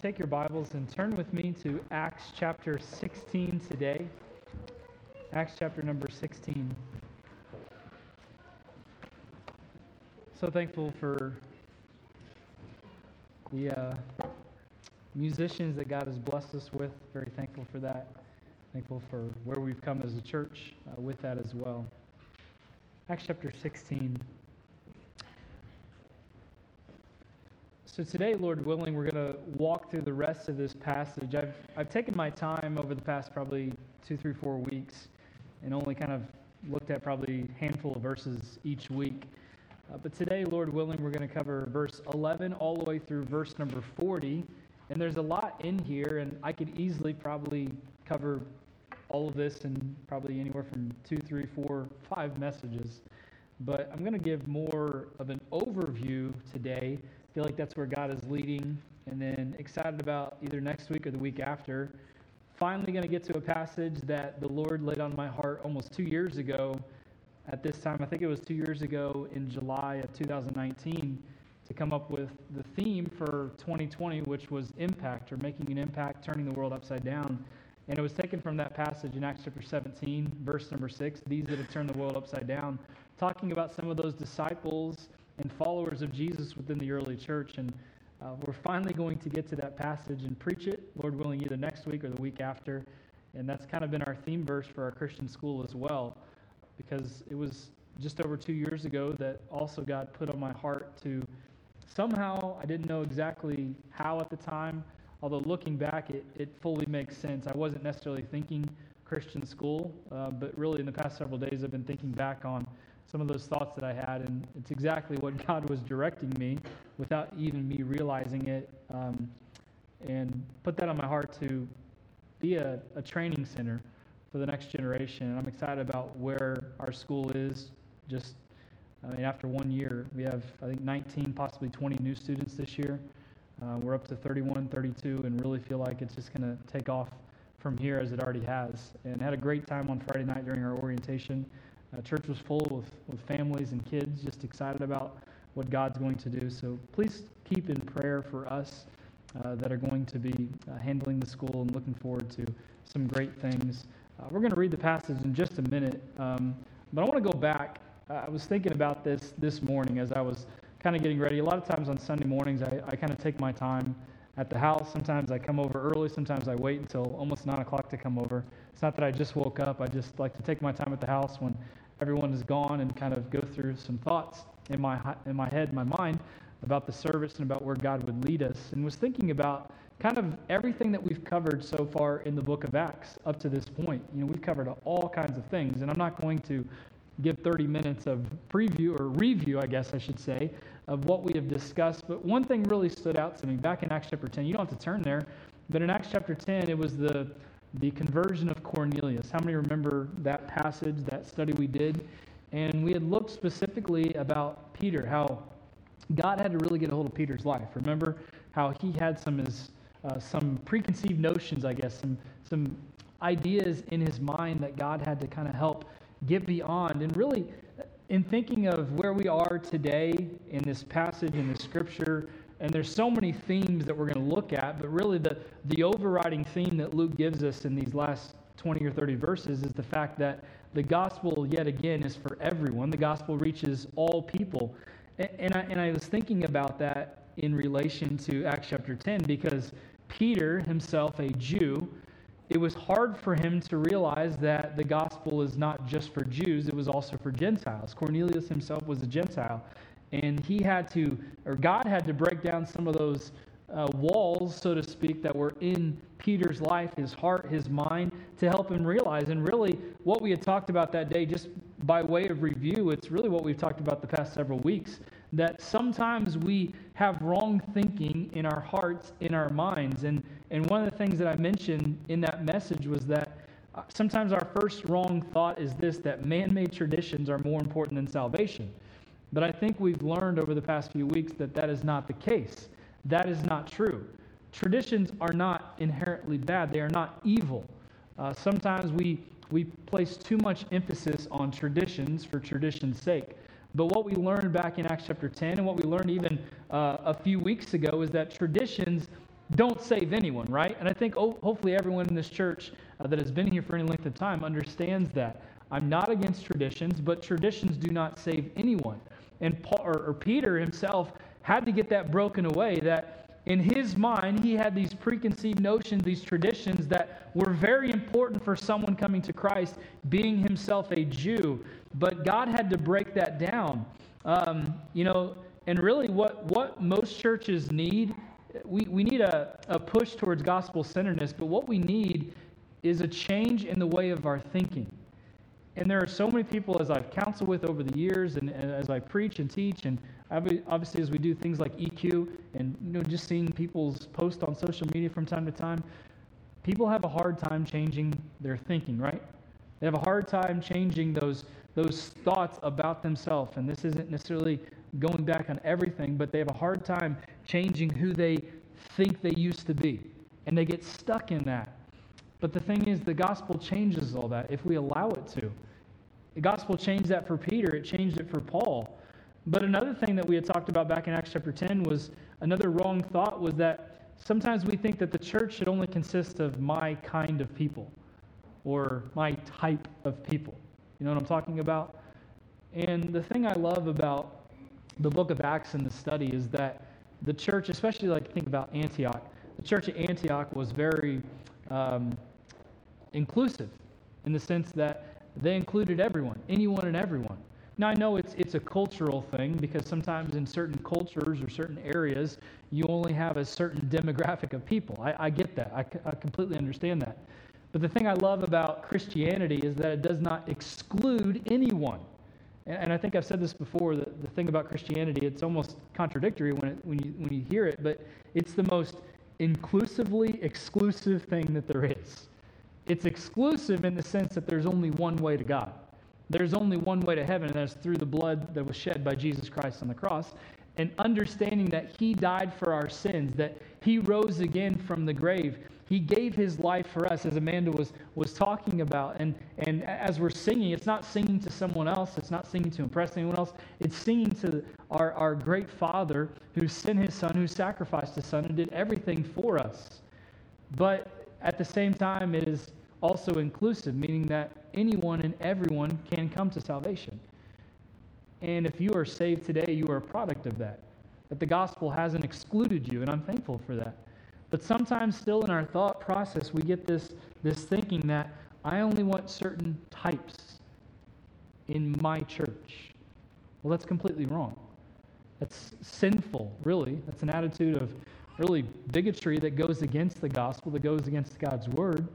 take your Bibles and turn with me to Acts chapter 16 today. Acts chapter number 16. So thankful for the uh, musicians that God has blessed us with. Very thankful for that. Thankful for where we've come as a church uh, with that as well. Acts chapter 16. So today, Lord willing, we're going to walk through the rest of this passage. I've, I've taken my time over the past probably two, three, four weeks and only kind of looked at probably a handful of verses each week. Uh, but today, Lord willing, we're going to cover verse 11 all the way through verse number 40. And there's a lot in here, and I could easily probably cover all of this in probably anywhere from two, three, four, five messages. But I'm going to give more of an overview today feel like that's where God is leading. And then excited about either next week or the week after. Finally, going to get to a passage that the Lord laid on my heart almost two years ago. At this time, I think it was two years ago in July of 2019, to come up with the theme for 2020, which was impact or making an impact, turning the world upside down. And it was taken from that passage in Acts chapter 17, verse number 6, these that have turned the world upside down, talking about some of those disciples and followers of Jesus within the early church. And uh, we're finally going to get to that passage and preach it, Lord willing, either next week or the week after. And that's kind of been our theme verse for our Christian school as well, because it was just over two years ago that also God put on my heart to somehow, I didn't know exactly how at the time, although looking back, it, it fully makes sense. I wasn't necessarily thinking Christian school, uh, but really in the past several days, I've been thinking back on some of those thoughts that I had, and it's exactly what God was directing me without even me realizing it, um, and put that on my heart to be a, a training center for the next generation. And I'm excited about where our school is. Just, I mean, after one year, we have, I think, 19, possibly 20 new students this year. Uh, we're up to 31, 32, and really feel like it's just going to take off from here as it already has. And had a great time on Friday night during our orientation. Church was full with, with families and kids, just excited about what God's going to do. So please keep in prayer for us uh, that are going to be uh, handling the school and looking forward to some great things. Uh, we're going to read the passage in just a minute, um, but I want to go back. I was thinking about this this morning as I was kind of getting ready. A lot of times on Sunday mornings, I, I kind of take my time at the house. Sometimes I come over early. Sometimes I wait until almost 9 o'clock to come over. It's not that I just woke up. I just like to take my time at the house when everyone is gone and kind of go through some thoughts in my, in my head, my mind, about the service and about where God would lead us. And was thinking about kind of everything that we've covered so far in the book of Acts up to this point. You know, we've covered all kinds of things, and I'm not going to give 30 minutes of preview or review, I guess I should say, of what we have discussed. But one thing really stood out to me back in Acts chapter 10. You don't have to turn there, but in Acts chapter 10, it was the the conversion of Cornelius. How many remember that passage, that study we did? And we had looked specifically about Peter, how God had to really get a hold of Peter's life. Remember how he had some his, uh, some preconceived notions, I guess, some some ideas in his mind that God had to kind of help get beyond. And really, in thinking of where we are today in this passage in the scripture, and there's so many themes that we're going to look at, but really the, the overriding theme that Luke gives us in these last 20 or 30 verses is the fact that the gospel, yet again, is for everyone. The gospel reaches all people. And, and, I, and I was thinking about that in relation to Acts chapter 10 because Peter, himself a Jew, it was hard for him to realize that the gospel is not just for Jews, it was also for Gentiles. Cornelius himself was a Gentile. And he had to, or God had to break down some of those uh, walls, so to speak, that were in Peter's life, his heart, his mind, to help him realize. And really, what we had talked about that day, just by way of review, it's really what we've talked about the past several weeks that sometimes we have wrong thinking in our hearts, in our minds. And, and one of the things that I mentioned in that message was that uh, sometimes our first wrong thought is this that man made traditions are more important than salvation. But I think we've learned over the past few weeks that that is not the case. That is not true. Traditions are not inherently bad, they are not evil. Uh, sometimes we, we place too much emphasis on traditions for tradition's sake. But what we learned back in Acts chapter 10 and what we learned even uh, a few weeks ago is that traditions don't save anyone, right? And I think oh, hopefully everyone in this church uh, that has been here for any length of time understands that. I'm not against traditions, but traditions do not save anyone. And Paul, or, or Peter himself had to get that broken away that in his mind, he had these preconceived notions, these traditions that were very important for someone coming to Christ, being himself a Jew. But God had to break that down. Um, you know, and really what, what most churches need, we, we need a, a push towards gospel centeredness, but what we need is a change in the way of our thinking. And there are so many people, as I've counseled with over the years, and, and as I preach and teach, and obviously as we do things like EQ, and you know, just seeing people's posts on social media from time to time, people have a hard time changing their thinking, right? They have a hard time changing those those thoughts about themselves. And this isn't necessarily going back on everything, but they have a hard time changing who they think they used to be. And they get stuck in that. But the thing is, the gospel changes all that if we allow it to. The gospel changed that for Peter, it changed it for Paul. But another thing that we had talked about back in Acts chapter 10 was another wrong thought was that sometimes we think that the church should only consist of my kind of people or my type of people. You know what I'm talking about? And the thing I love about the book of Acts and the study is that the church, especially like think about Antioch, the church at Antioch was very um, inclusive in the sense that they included everyone, anyone and everyone. Now, I know it's, it's a cultural thing because sometimes in certain cultures or certain areas, you only have a certain demographic of people. I, I get that. I, I completely understand that. But the thing I love about Christianity is that it does not exclude anyone. And, and I think I've said this before the, the thing about Christianity, it's almost contradictory when, it, when, you, when you hear it, but it's the most inclusively exclusive thing that there is. It's exclusive in the sense that there's only one way to God. There's only one way to heaven, and that's through the blood that was shed by Jesus Christ on the cross. And understanding that He died for our sins, that He rose again from the grave. He gave His life for us, as Amanda was, was talking about. And, and as we're singing, it's not singing to someone else, it's not singing to impress anyone else. It's singing to our, our great Father who sent His Son, who sacrificed His Son, and did everything for us. But at the same time, it is also inclusive, meaning that anyone and everyone can come to salvation. And if you are saved today, you are a product of that. That the gospel hasn't excluded you, and I'm thankful for that. But sometimes, still in our thought process, we get this, this thinking that I only want certain types in my church. Well, that's completely wrong. That's sinful, really. That's an attitude of really bigotry that goes against the gospel, that goes against God's word.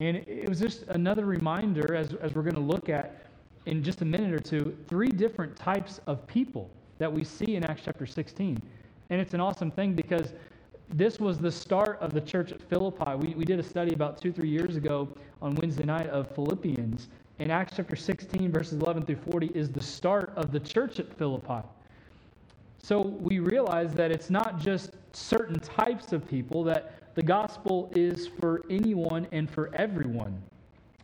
And it was just another reminder, as, as we're going to look at in just a minute or two, three different types of people that we see in Acts chapter 16. And it's an awesome thing because this was the start of the church at Philippi. We, we did a study about two, three years ago on Wednesday night of Philippians. And Acts chapter 16, verses 11 through 40, is the start of the church at Philippi. So we realize that it's not just certain types of people, that the gospel is for anyone and for everyone.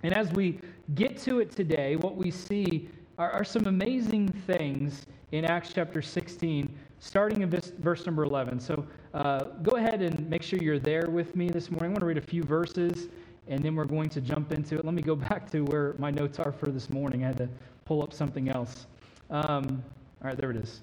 And as we get to it today, what we see are, are some amazing things in Acts chapter 16, starting in verse, verse number 11. So uh, go ahead and make sure you're there with me this morning. I want to read a few verses, and then we're going to jump into it. Let me go back to where my notes are for this morning. I had to pull up something else. Um, all right, there it is.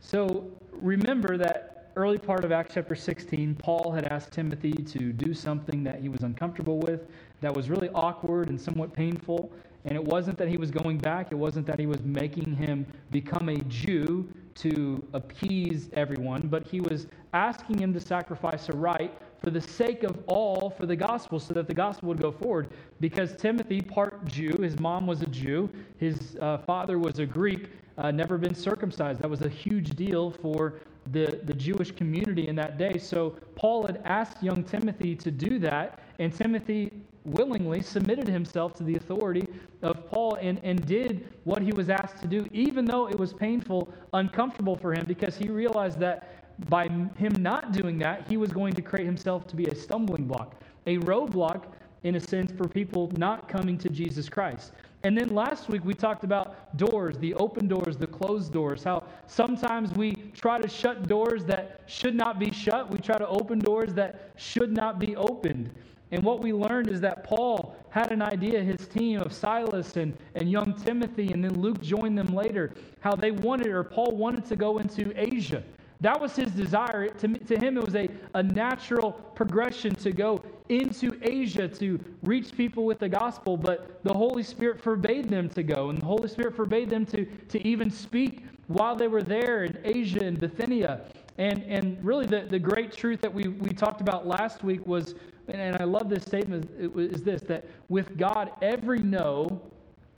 So remember that early part of Acts chapter 16, Paul had asked Timothy to do something that he was uncomfortable with, that was really awkward and somewhat painful. And it wasn't that he was going back, it wasn't that he was making him become a Jew to appease everyone, but he was asking him to sacrifice a right for the sake of all for the gospel so that the gospel would go forward. Because Timothy, part Jew, his mom was a Jew, his uh, father was a Greek, uh, never been circumcised. That was a huge deal for the, the Jewish community in that day. So Paul had asked young Timothy to do that, and Timothy willingly submitted himself to the authority of Paul and, and did what he was asked to do, even though it was painful, uncomfortable for him, because he realized that by him not doing that, he was going to create himself to be a stumbling block, a roadblock, in a sense, for people not coming to Jesus Christ. And then last week we talked about doors, the open doors, the closed doors, how sometimes we try to shut doors that should not be shut. We try to open doors that should not be opened. And what we learned is that Paul had an idea, his team of Silas and, and young Timothy, and then Luke joined them later, how they wanted, or Paul wanted to go into Asia. That was his desire. To, to him, it was a, a natural progression to go into Asia to reach people with the gospel, but the Holy Spirit forbade them to go, and the Holy Spirit forbade them to, to even speak while they were there in Asia and Bithynia. And, and really, the, the great truth that we, we talked about last week was, and I love this statement, is this that with God, every no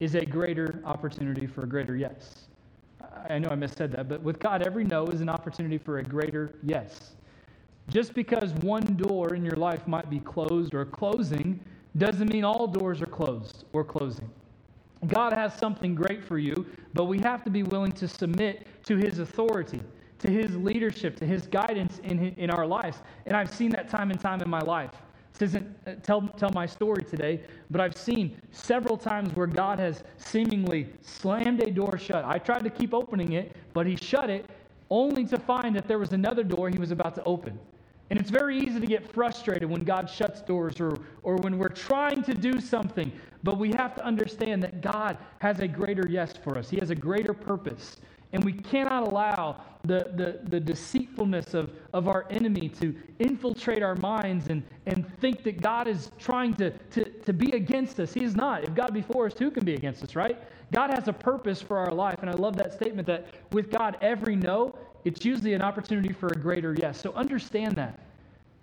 is a greater opportunity for a greater yes. I know I missaid that, but with God, every no is an opportunity for a greater yes. Just because one door in your life might be closed or closing doesn't mean all doors are closed or closing. God has something great for you, but we have to be willing to submit to His authority, to His leadership, to His guidance in, in our lives. And I've seen that time and time in my life. This isn't uh, tell, tell my story today, but I've seen several times where God has seemingly slammed a door shut. I tried to keep opening it, but He shut it only to find that there was another door He was about to open. And it's very easy to get frustrated when God shuts doors or, or when we're trying to do something. But we have to understand that God has a greater yes for us, He has a greater purpose. And we cannot allow the, the, the deceitfulness of, of our enemy to infiltrate our minds and, and think that God is trying to, to, to be against us. He is not. If God be for us, who can be against us, right? God has a purpose for our life. And I love that statement that with God, every no, it's usually an opportunity for a greater yes. So understand that.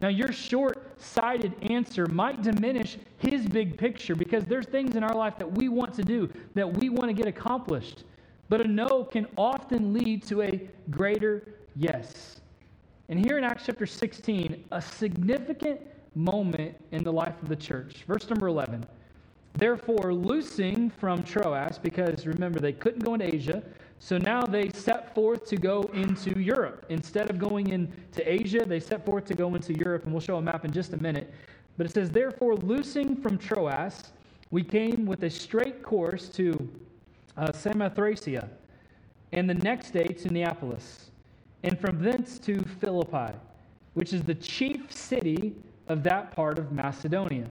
Now, your short sighted answer might diminish his big picture because there's things in our life that we want to do, that we want to get accomplished. But a no can often lead to a greater yes. And here in Acts chapter 16, a significant moment in the life of the church. Verse number 11. Therefore, loosing from Troas, because remember, they couldn't go into Asia, so now they set forth to go into Europe. Instead of going into Asia, they set forth to go into Europe, and we'll show a map in just a minute. But it says, Therefore, loosing from Troas, we came with a straight course to uh, Samothracia, and the next day to Neapolis, and from thence to Philippi, which is the chief city of that part of Macedonia,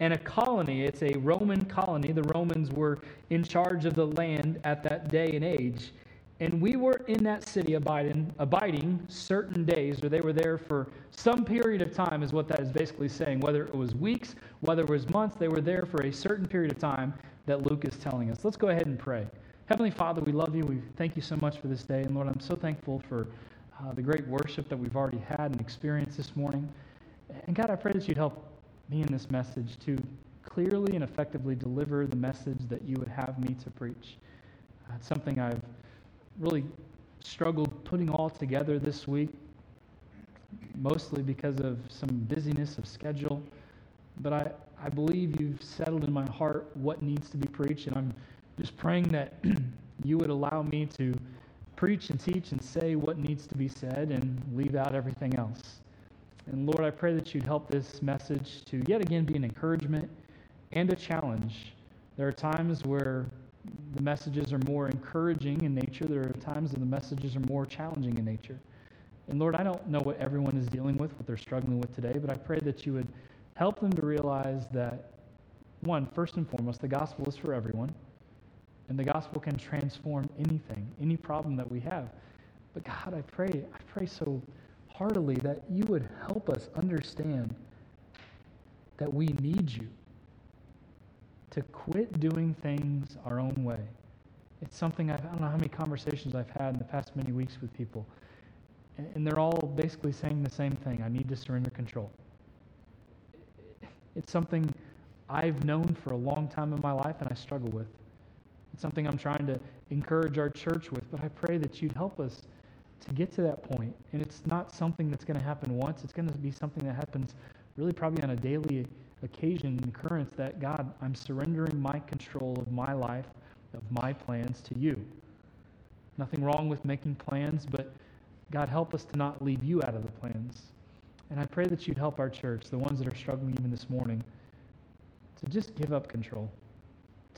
and a colony. It's a Roman colony. The Romans were in charge of the land at that day and age. And we were in that city abiding, abiding certain days, or they were there for some period of time, is what that is basically saying. Whether it was weeks, whether it was months, they were there for a certain period of time that Luke is telling us. Let's go ahead and pray. Heavenly Father, we love you. We thank you so much for this day. And Lord, I'm so thankful for uh, the great worship that we've already had and experienced this morning. And God, I pray that you'd help me in this message to clearly and effectively deliver the message that you would have me to preach. Uh, it's something I've really struggled putting all together this week, mostly because of some busyness of schedule. But I, I believe you've settled in my heart what needs to be preached, and I'm just praying that you would allow me to preach and teach and say what needs to be said and leave out everything else. And Lord, I pray that you'd help this message to yet again be an encouragement and a challenge. There are times where the messages are more encouraging in nature, there are times when the messages are more challenging in nature. And Lord, I don't know what everyone is dealing with, what they're struggling with today, but I pray that you would help them to realize that, one, first and foremost, the gospel is for everyone, and the gospel can transform anything, any problem that we have. But God, I pray, I pray so heartily that you would help us understand that we need you to quit doing things our own way. It's something I've, I don't know how many conversations I've had in the past many weeks with people, and they're all basically saying the same thing I need to surrender control. It's something I've known for a long time in my life and I struggle with. It's something I'm trying to encourage our church with, but I pray that you'd help us to get to that point. And it's not something that's going to happen once, it's going to be something that happens really probably on a daily occasion and occurrence that God, I'm surrendering my control of my life, of my plans to you. Nothing wrong with making plans, but God, help us to not leave you out of the plans. And I pray that you'd help our church, the ones that are struggling even this morning, to just give up control.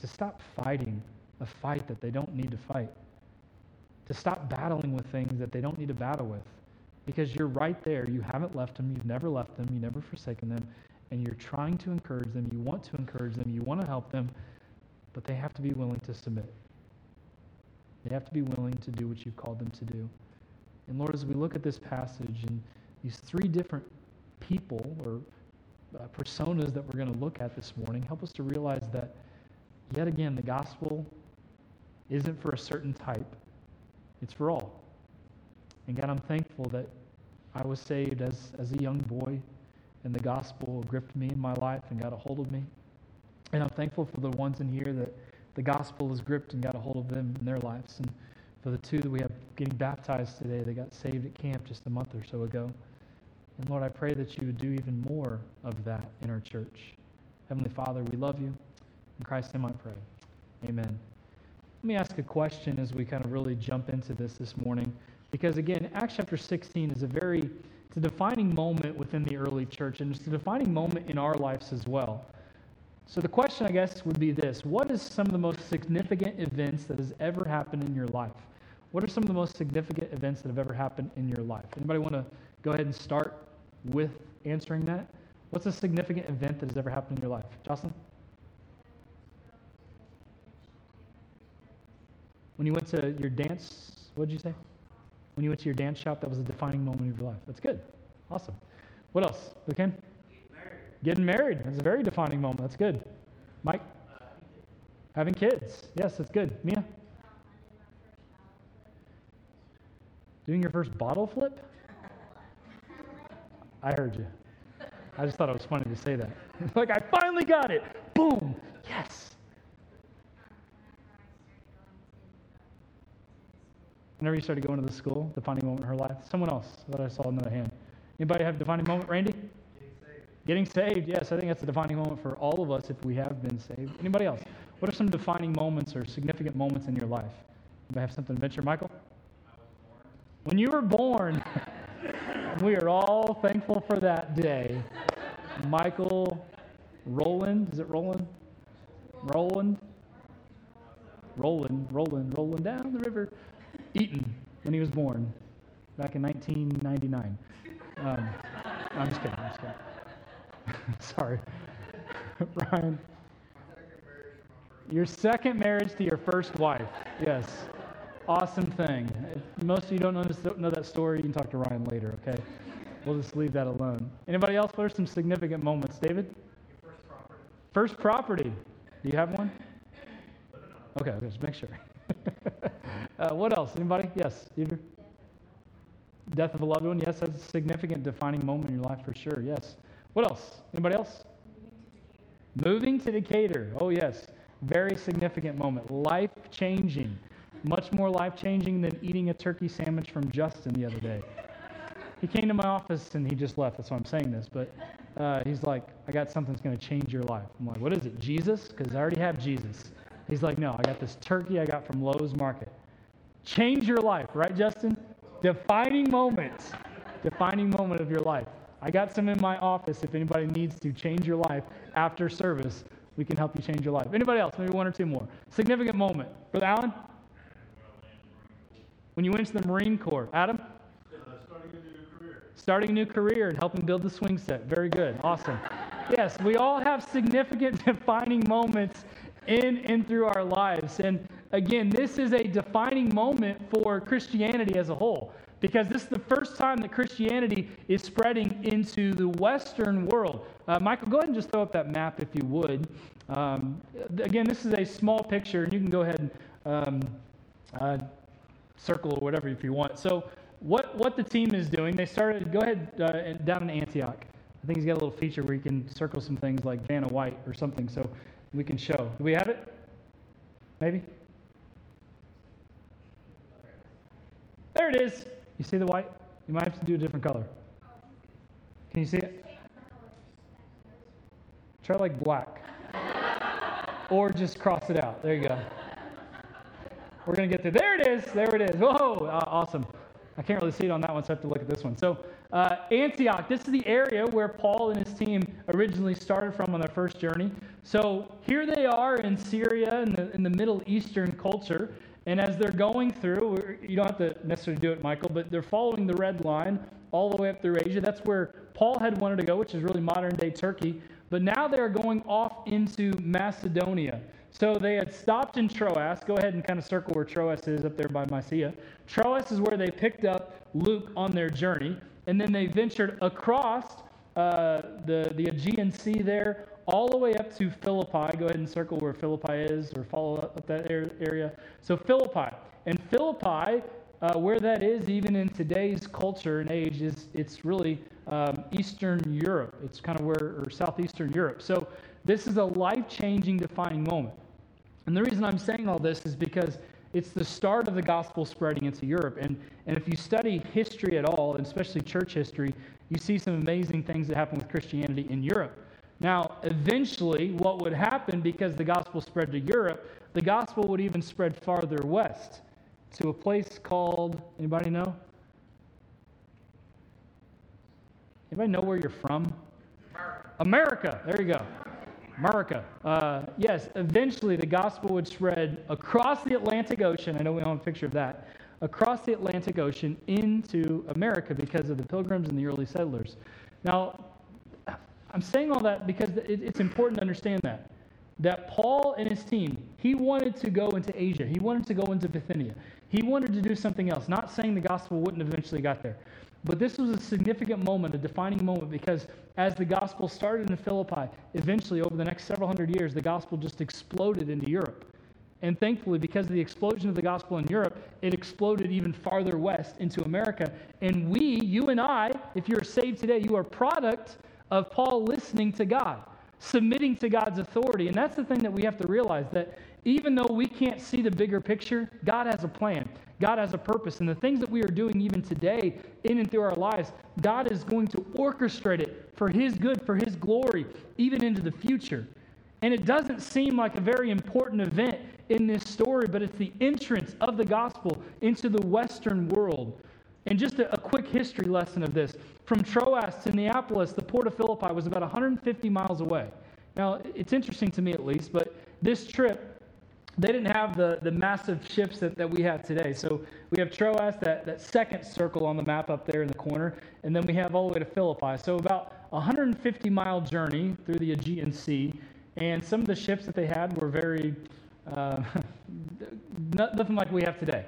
to stop fighting a fight that they don't need to fight, to stop battling with things that they don't need to battle with. Because you're right there. You haven't left them. You've never left them. You've never forsaken them. And you're trying to encourage them. You want to encourage them. You want to help them. But they have to be willing to submit. They have to be willing to do what you've called them to do. And Lord, as we look at this passage and these three different people or uh, personas that we're going to look at this morning, help us to realize that, yet again, the gospel isn't for a certain type, it's for all. And God, I'm thankful that I was saved as, as a young boy, and the gospel gripped me in my life and got a hold of me. And I'm thankful for the ones in here that the gospel has gripped and got a hold of them in their lives. And for the two that we have getting baptized today, they got saved at camp just a month or so ago. And Lord, I pray that you would do even more of that in our church. Heavenly Father, we love you. In Christ's name I pray. Amen. Let me ask a question as we kind of really jump into this this morning. Because again, Acts chapter 16 is a very, it's a defining moment within the early church, and it's a defining moment in our lives as well. So the question, I guess, would be this What is some of the most significant events that has ever happened in your life? What are some of the most significant events that have ever happened in your life? Anybody want to go ahead and start with answering that? What's a significant event that has ever happened in your life? Jocelyn? When you went to your dance, what did you say? When you went to your dance shop, that was a defining moment of your life. That's good. Awesome. What else? Ken? Getting married. That's a very defining moment. That's good. Mike? Having kids. Yes, that's good. Mia? Doing your first bottle flip? I heard you. I just thought it was funny to say that. like, I finally got it. Boom. Yes. Whenever you started going to the school, defining moment in her life. Someone else that I saw another hand. Anybody have a defining moment, Randy? Getting saved, yes, I think that's a defining moment for all of us if we have been saved. Anybody else? What are some defining moments or significant moments in your life? Anybody have something to venture, Michael? When you were born, we are all thankful for that day. Michael Roland, is it Roland? Roland? Roland, Roland, rolling down the river. Eaton, when he was born, back in 1999. Um, I'm just kidding. I'm just kidding. Sorry. Ryan. Your second marriage to your first wife. Yes. Awesome thing. If most of you don't know, that story, you can talk to Ryan later, okay? We'll just leave that alone. Anybody else? What are some significant moments? David? First property. First property. Do you have one? Okay just make sure. uh, what else? Anybody? Yes, Either. Death of a loved one. Yes, that's a significant defining moment in your life for sure. Yes. What else? Anybody else? Moving to Decatur. Oh, yes. Very significant moment. Life changing. Much more life changing than eating a turkey sandwich from Justin the other day. He came to my office and he just left. That's why I'm saying this. But uh, he's like, I got something that's going to change your life. I'm like, what is it? Jesus? Because I already have Jesus. He's like, no, I got this turkey I got from Lowe's Market. Change your life, right, Justin? Defining moment. Defining moment of your life. I got some in my office if anybody needs to change your life after service. We can help you change your life. Anybody else? Maybe one or two more. Significant moment. Brother Allen? When you went to the Marine Corps. Adam? starting a new career. Starting a new career and helping build the swing set. Very good. Awesome. yes, we all have significant defining moments in and through our lives. And again, this is a defining moment for Christianity as a whole because this is the first time that Christianity is spreading into the Western world. Uh, Michael, go ahead and just throw up that map if you would. Um, again, this is a small picture, and you can go ahead and um, uh, circle or whatever if you want. So, what, what the team is doing, they started, go ahead uh, down in Antioch. I think he's got a little feature where you can circle some things like Vanna White or something so we can show. Do we have it? Maybe? There it is. You see the white? You might have to do a different color. Can you see it? Try like black. or just cross it out. There you go. We're going to get there. There it is. There it is. Whoa, uh, awesome. I can't really see it on that one, so I have to look at this one. So, uh, Antioch, this is the area where Paul and his team originally started from on their first journey. So here they are in Syria, in the, in the Middle Eastern culture. And as they're going through, you don't have to necessarily do it, Michael, but they're following the red line all the way up through Asia. That's where Paul had wanted to go, which is really modern day Turkey. But now they're going off into Macedonia. So they had stopped in Troas. Go ahead and kind of circle where Troas is up there by Mysia. Troas is where they picked up Luke on their journey. And then they ventured across uh, the, the Aegean Sea there, all the way up to Philippi. Go ahead and circle where Philippi is or follow up that area. So, Philippi. And Philippi, uh, where that is, even in today's culture and age, is it's really um, Eastern Europe. It's kind of where, or Southeastern Europe. So, this is a life changing, defining moment. And the reason I'm saying all this is because it's the start of the gospel spreading into Europe. And, and if you study history at all, and especially church history, you see some amazing things that happen with Christianity in Europe. Now, eventually, what would happen because the gospel spread to Europe, the gospel would even spread farther west to a place called, anybody know? Anybody know where you're from? America. There you go. America. Uh, yes, eventually the gospel would spread across the Atlantic Ocean. I know we don't have a picture of that. Across the Atlantic Ocean into America because of the pilgrims and the early settlers. Now, I'm saying all that because it's important to understand that. That Paul and his team, he wanted to go into Asia. He wanted to go into Bithynia. He wanted to do something else. Not saying the gospel wouldn't eventually got there. But this was a significant moment, a defining moment, because as the gospel started in Philippi, eventually, over the next several hundred years, the gospel just exploded into Europe. And thankfully, because of the explosion of the gospel in Europe, it exploded even farther west into America. And we, you and I, if you're saved today, you are product of Paul listening to God, submitting to God's authority. And that's the thing that we have to realize that even though we can't see the bigger picture, God has a plan. God has a purpose. And the things that we are doing even today in and through our lives, God is going to orchestrate it for His good, for His glory, even into the future. And it doesn't seem like a very important event in this story, but it's the entrance of the gospel into the Western world. And just a, a quick history lesson of this from Troas to Neapolis, the port of Philippi was about 150 miles away. Now, it's interesting to me at least, but this trip they didn't have the, the massive ships that, that we have today. So we have Troas, that, that second circle on the map up there in the corner, and then we have all the way to Philippi. So about 150 mile journey through the Aegean Sea, and some of the ships that they had were very, uh, nothing like we have today.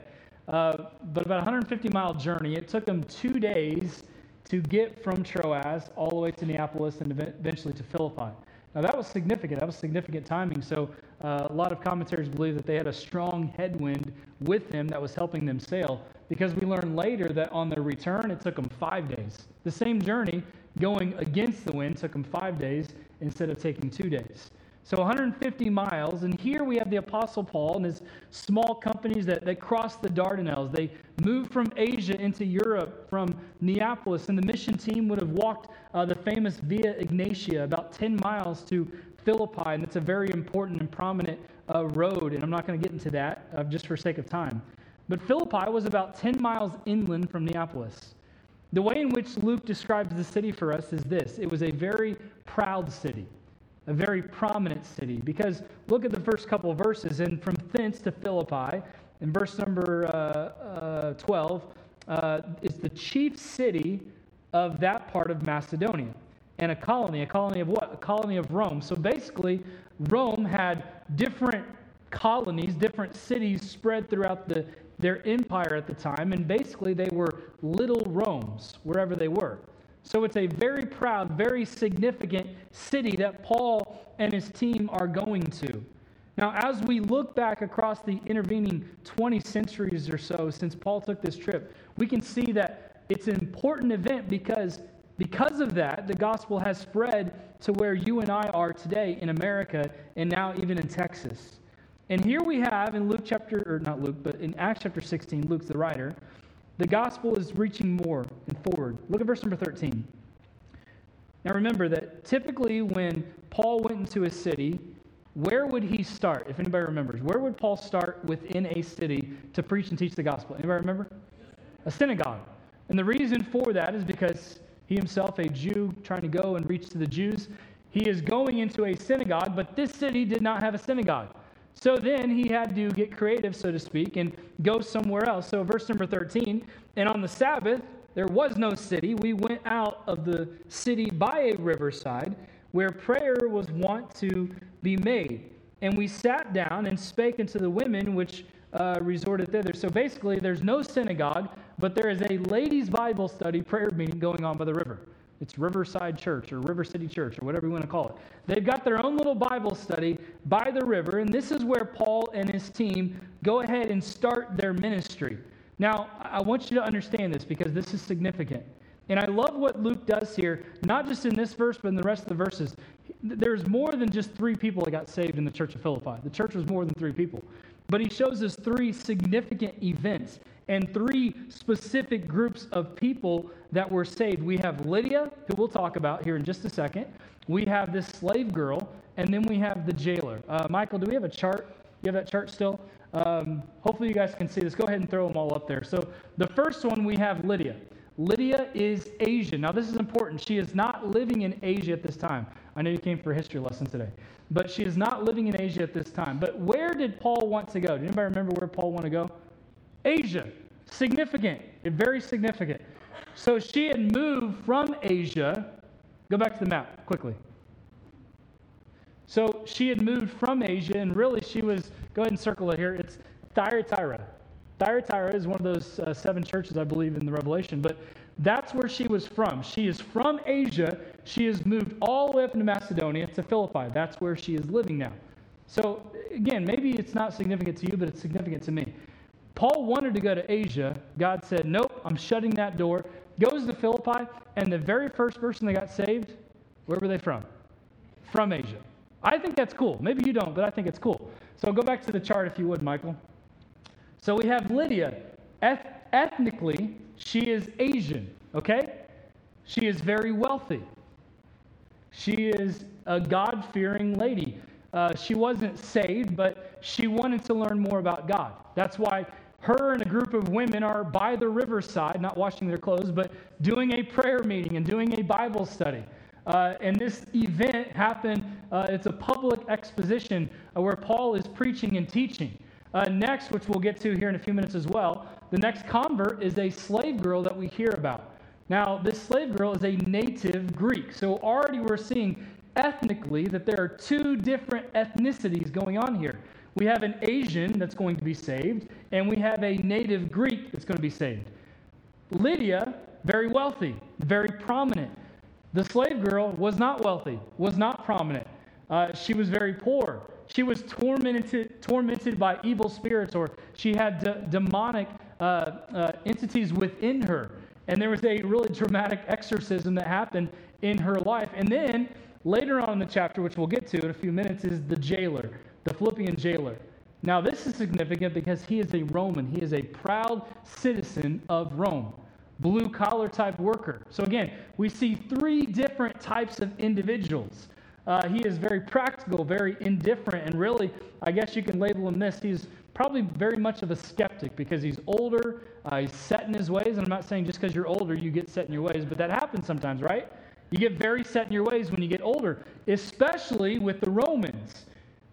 Uh, but about 150 mile journey. It took them two days to get from Troas all the way to Neapolis and eventually to Philippi. Now, that was significant. That was significant timing. So, uh, a lot of commentators believe that they had a strong headwind with them that was helping them sail because we learned later that on their return, it took them five days. The same journey going against the wind took them five days instead of taking two days. So 150 miles, and here we have the Apostle Paul and his small companies that, that cross the Dardanelles. They moved from Asia into Europe from Neapolis, and the mission team would have walked uh, the famous Via Egnatia about 10 miles to Philippi, and it's a very important and prominent uh, road, and I'm not going to get into that uh, just for sake of time. But Philippi was about 10 miles inland from Neapolis. The way in which Luke describes the city for us is this it was a very proud city a very prominent city. Because look at the first couple verses, and from thence to Philippi, in verse number uh, uh, 12, uh, is the chief city of that part of Macedonia. And a colony, a colony of what? A colony of Rome. So basically, Rome had different colonies, different cities spread throughout the, their empire at the time, and basically they were little Romes wherever they were. So it's a very proud, very significant city that Paul and his team are going to. Now, as we look back across the intervening 20 centuries or so since Paul took this trip, we can see that it's an important event because because of that, the gospel has spread to where you and I are today in America and now even in Texas. And here we have in Luke chapter, or not Luke, but in Acts chapter 16, Luke's the writer, the gospel is reaching more and forward. Look at verse number 13. Now remember that typically when Paul went into a city, where would he start, if anybody remembers? Where would Paul start within a city to preach and teach the gospel? Anybody remember? A synagogue. And the reason for that is because he himself, a Jew trying to go and reach to the Jews, He is going into a synagogue, but this city did not have a synagogue. So then he had to get creative, so to speak, and go somewhere else. So, verse number 13, and on the Sabbath, there was no city. We went out of the city by a riverside where prayer was wont to be made. And we sat down and spake unto the women which uh, resorted thither. So basically, there's no synagogue, but there is a ladies' Bible study prayer meeting going on by the river. It's Riverside Church or River City Church or whatever you want to call it. They've got their own little Bible study by the river, and this is where Paul and his team go ahead and start their ministry. Now, I want you to understand this because this is significant. And I love what Luke does here, not just in this verse, but in the rest of the verses. There's more than just three people that got saved in the church of Philippi. The church was more than three people. But he shows us three significant events and three specific groups of people that were saved. We have Lydia, who we'll talk about here in just a second. We have this slave girl, and then we have the jailer. Uh, Michael, do we have a chart? You have that chart still? Um, hopefully, you guys can see this. Go ahead and throw them all up there. So, the first one we have Lydia. Lydia is Asian. Now, this is important. She is not living in Asia at this time. I know you came for a history lesson today, but she is not living in Asia at this time. But where did Paul want to go? Did anybody remember where Paul wanted to go? Asia. Significant. Very significant. So she had moved from Asia. Go back to the map quickly. So she had moved from Asia, and really she was, go ahead and circle it here. It's Thyatira. Thyatira is one of those uh, seven churches, I believe, in the Revelation, but that's where she was from. She is from Asia. She has moved all the way up into Macedonia to Philippi. That's where she is living now. So, again, maybe it's not significant to you, but it's significant to me. Paul wanted to go to Asia. God said, Nope, I'm shutting that door. Goes to Philippi, and the very first person that got saved, where were they from? From Asia. I think that's cool. Maybe you don't, but I think it's cool. So go back to the chart if you would, Michael. So we have Lydia. Eth- ethnically, she is Asian, okay? She is very wealthy. She is a God fearing lady. Uh, she wasn't saved, but she wanted to learn more about God. That's why her and a group of women are by the riverside, not washing their clothes, but doing a prayer meeting and doing a Bible study. Uh, and this event happened, uh, it's a public exposition uh, where Paul is preaching and teaching. Uh, next, which we'll get to here in a few minutes as well, the next convert is a slave girl that we hear about. Now, this slave girl is a native Greek. So already we're seeing ethnically that there are two different ethnicities going on here. We have an Asian that's going to be saved, and we have a native Greek that's going to be saved. Lydia, very wealthy, very prominent. The slave girl was not wealthy, was not prominent. Uh, she was very poor. She was tormented, tormented by evil spirits, or she had de- demonic uh, uh, entities within her. And there was a really dramatic exorcism that happened in her life. And then later on in the chapter, which we'll get to in a few minutes, is the jailer, the Philippian jailer. Now, this is significant because he is a Roman. He is a proud citizen of Rome blue collar type worker. So again, we see three different types of individuals. Uh, he is very practical, very indifferent, and really, I guess you can label him this. He's probably very much of a skeptic because he's older, uh, he's set in his ways. And I'm not saying just because you're older, you get set in your ways, but that happens sometimes, right? You get very set in your ways when you get older, especially with the Romans.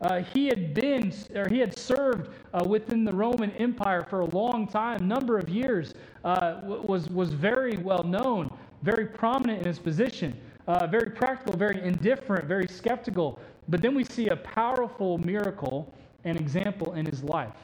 Uh, he had been, or he had served uh, within the Roman Empire for a long time, number of years, uh, was, was very well known, very prominent in his position, uh, very practical, very indifferent, very skeptical. But then we see a powerful miracle and example in his life.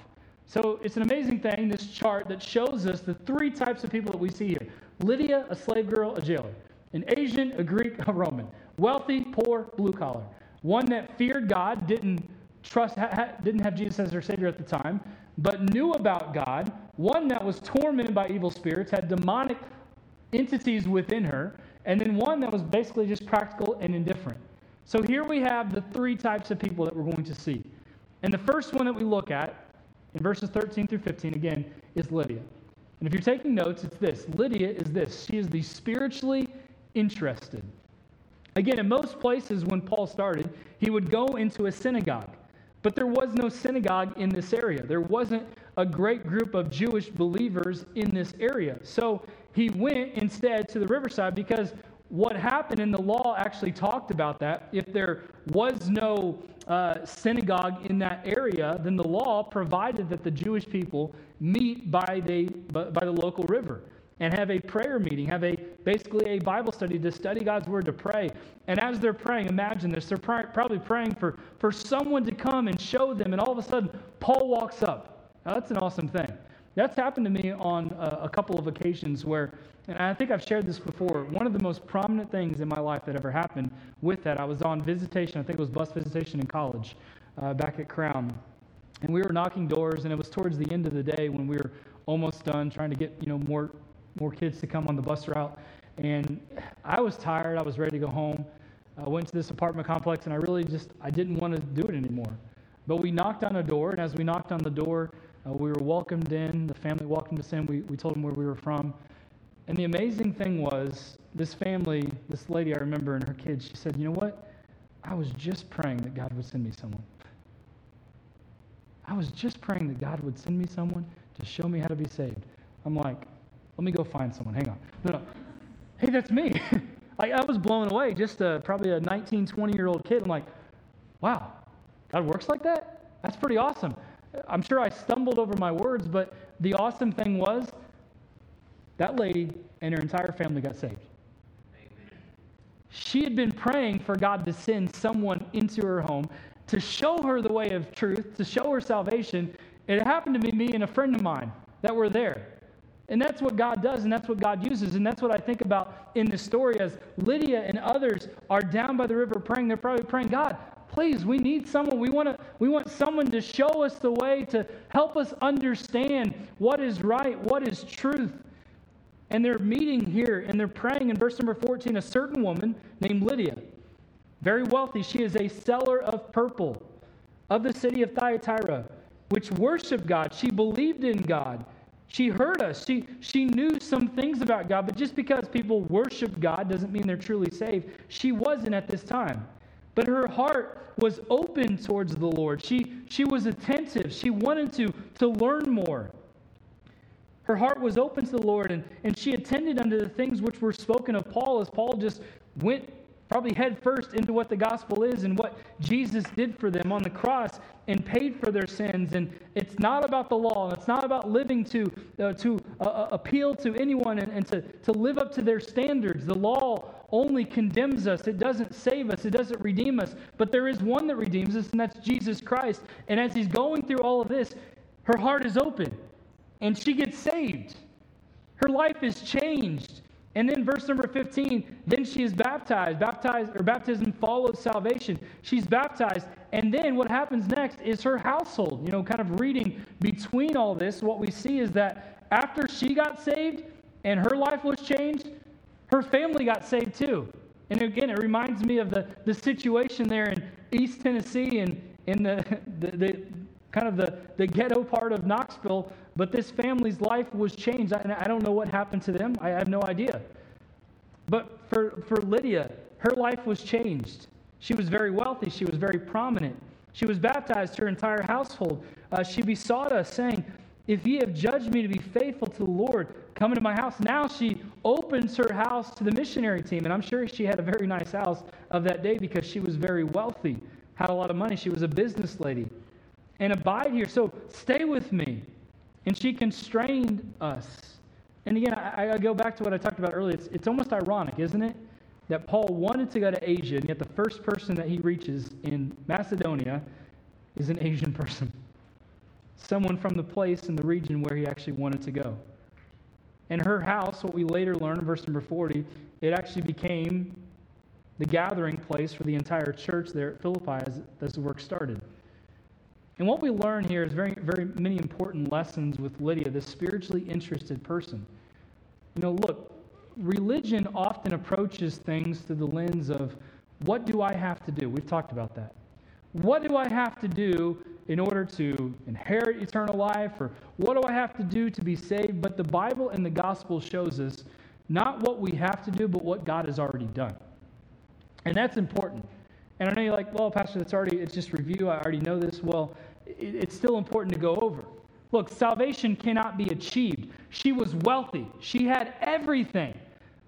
So it's an amazing thing, this chart that shows us the three types of people that we see here Lydia, a slave girl, a jailer, an Asian, a Greek, a Roman, wealthy, poor, blue collar. One that feared God, didn't trust, ha, didn't have Jesus as their Savior at the time, but knew about God. One that was tormented by evil spirits, had demonic entities within her, and then one that was basically just practical and indifferent. So here we have the three types of people that we're going to see. And the first one that we look at in verses 13 through 15, again, is Lydia. And if you're taking notes, it's this Lydia is this. She is the spiritually interested. Again, in most places when Paul started, he would go into a synagogue. But there was no synagogue in this area. There wasn't a great group of Jewish believers in this area. So he went instead to the riverside because what happened in the law actually talked about that. If there was no uh, synagogue in that area, then the law provided that the Jewish people meet by the, by the local river and have a prayer meeting, have a basically a Bible study to study God's word to pray. And as they're praying, imagine this, they're pr- probably praying for, for someone to come and show them, and all of a sudden, Paul walks up. Now, that's an awesome thing. That's happened to me on a, a couple of occasions where, and I think I've shared this before, one of the most prominent things in my life that ever happened with that, I was on visitation, I think it was bus visitation in college uh, back at Crown. And we were knocking doors, and it was towards the end of the day when we were almost done trying to get you know more more kids to come on the bus route. And I was tired. I was ready to go home. I went to this apartment complex, and I really just I didn't want to do it anymore. But we knocked on a door, and as we knocked on the door, uh, we were welcomed in. The family welcomed us in. We, we told them where we were from. And the amazing thing was, this family, this lady I remember and her kids, she said, You know what? I was just praying that God would send me someone. I was just praying that God would send me someone to show me how to be saved. I'm like, let me go find someone. Hang on. No, no. Hey, that's me. I was blown away. Just a, probably a 19, 20 year old kid. I'm like, wow, God works like that? That's pretty awesome. I'm sure I stumbled over my words, but the awesome thing was that lady and her entire family got saved. She had been praying for God to send someone into her home to show her the way of truth, to show her salvation. It happened to be me and a friend of mine that were there. And that's what God does, and that's what God uses. And that's what I think about in this story as Lydia and others are down by the river praying. They're probably praying, God, please, we need someone. We want to we want someone to show us the way, to help us understand what is right, what is truth. And they're meeting here and they're praying in verse number 14, a certain woman named Lydia, very wealthy. She is a seller of purple of the city of Thyatira, which worshiped God. She believed in God she heard us. She, she knew some things about God, but just because people worship God doesn't mean they're truly saved. She wasn't at this time. But her heart was open towards the Lord. She, she was attentive. She wanted to, to learn more. Her heart was open to the Lord, and, and she attended unto the things which were spoken of Paul as Paul just went probably head first into what the gospel is and what Jesus did for them on the cross and paid for their sins. And it's not about the law, it's not about living to, uh, to uh, uh, appeal to anyone and, and to, to live up to their standards. The law only condemns us, it doesn't save us, it doesn't redeem us. But there is one that redeems us, and that's Jesus Christ. And as he's going through all of this, her heart is open and she gets saved. Her life is changed. And then verse number 15, then she is baptized. Baptized or baptism follows salvation. She's baptized. And then what happens next is her household. You know, kind of reading between all this, what we see is that after she got saved and her life was changed, her family got saved too. And again, it reminds me of the, the situation there in East Tennessee and in the, the, the kind of the, the ghetto part of Knoxville but this family's life was changed. And I don't know what happened to them. I have no idea. But for, for Lydia, her life was changed. She was very wealthy. She was very prominent. She was baptized, her entire household. Uh, she besought us, saying, If ye have judged me to be faithful to the Lord, come into my house. Now she opens her house to the missionary team. And I'm sure she had a very nice house of that day because she was very wealthy, had a lot of money. She was a business lady. And abide here. So stay with me. And she constrained us. And again, I, I, go back to what I talked about earlier. It's, it's almost ironic, isn't it? That Paul wanted to go to Asia, and yet the first person that he reaches in Macedonia is an Asian person. Someone from the place in the region where he actually wanted to go. And her house, what we later learn verse number 40, it actually became the gathering place for the entire church there at Philippi as, as the work started. And what we learn here is very, very many important lessons with Lydia, this spiritually interested person. You know, look, religion often approaches things through the lens of what do I have to do? We've talked about that. What do I have to do in order to inherit eternal life? Or what do I have to do to be saved? But the Bible and the gospel shows us not what we have to do, but what God has already done. And that's important. And I know you're like, well, Pastor, that's already, it's just review. I already know this. Well, it's still important to go over. Look, salvation cannot be achieved. She was wealthy, she had everything.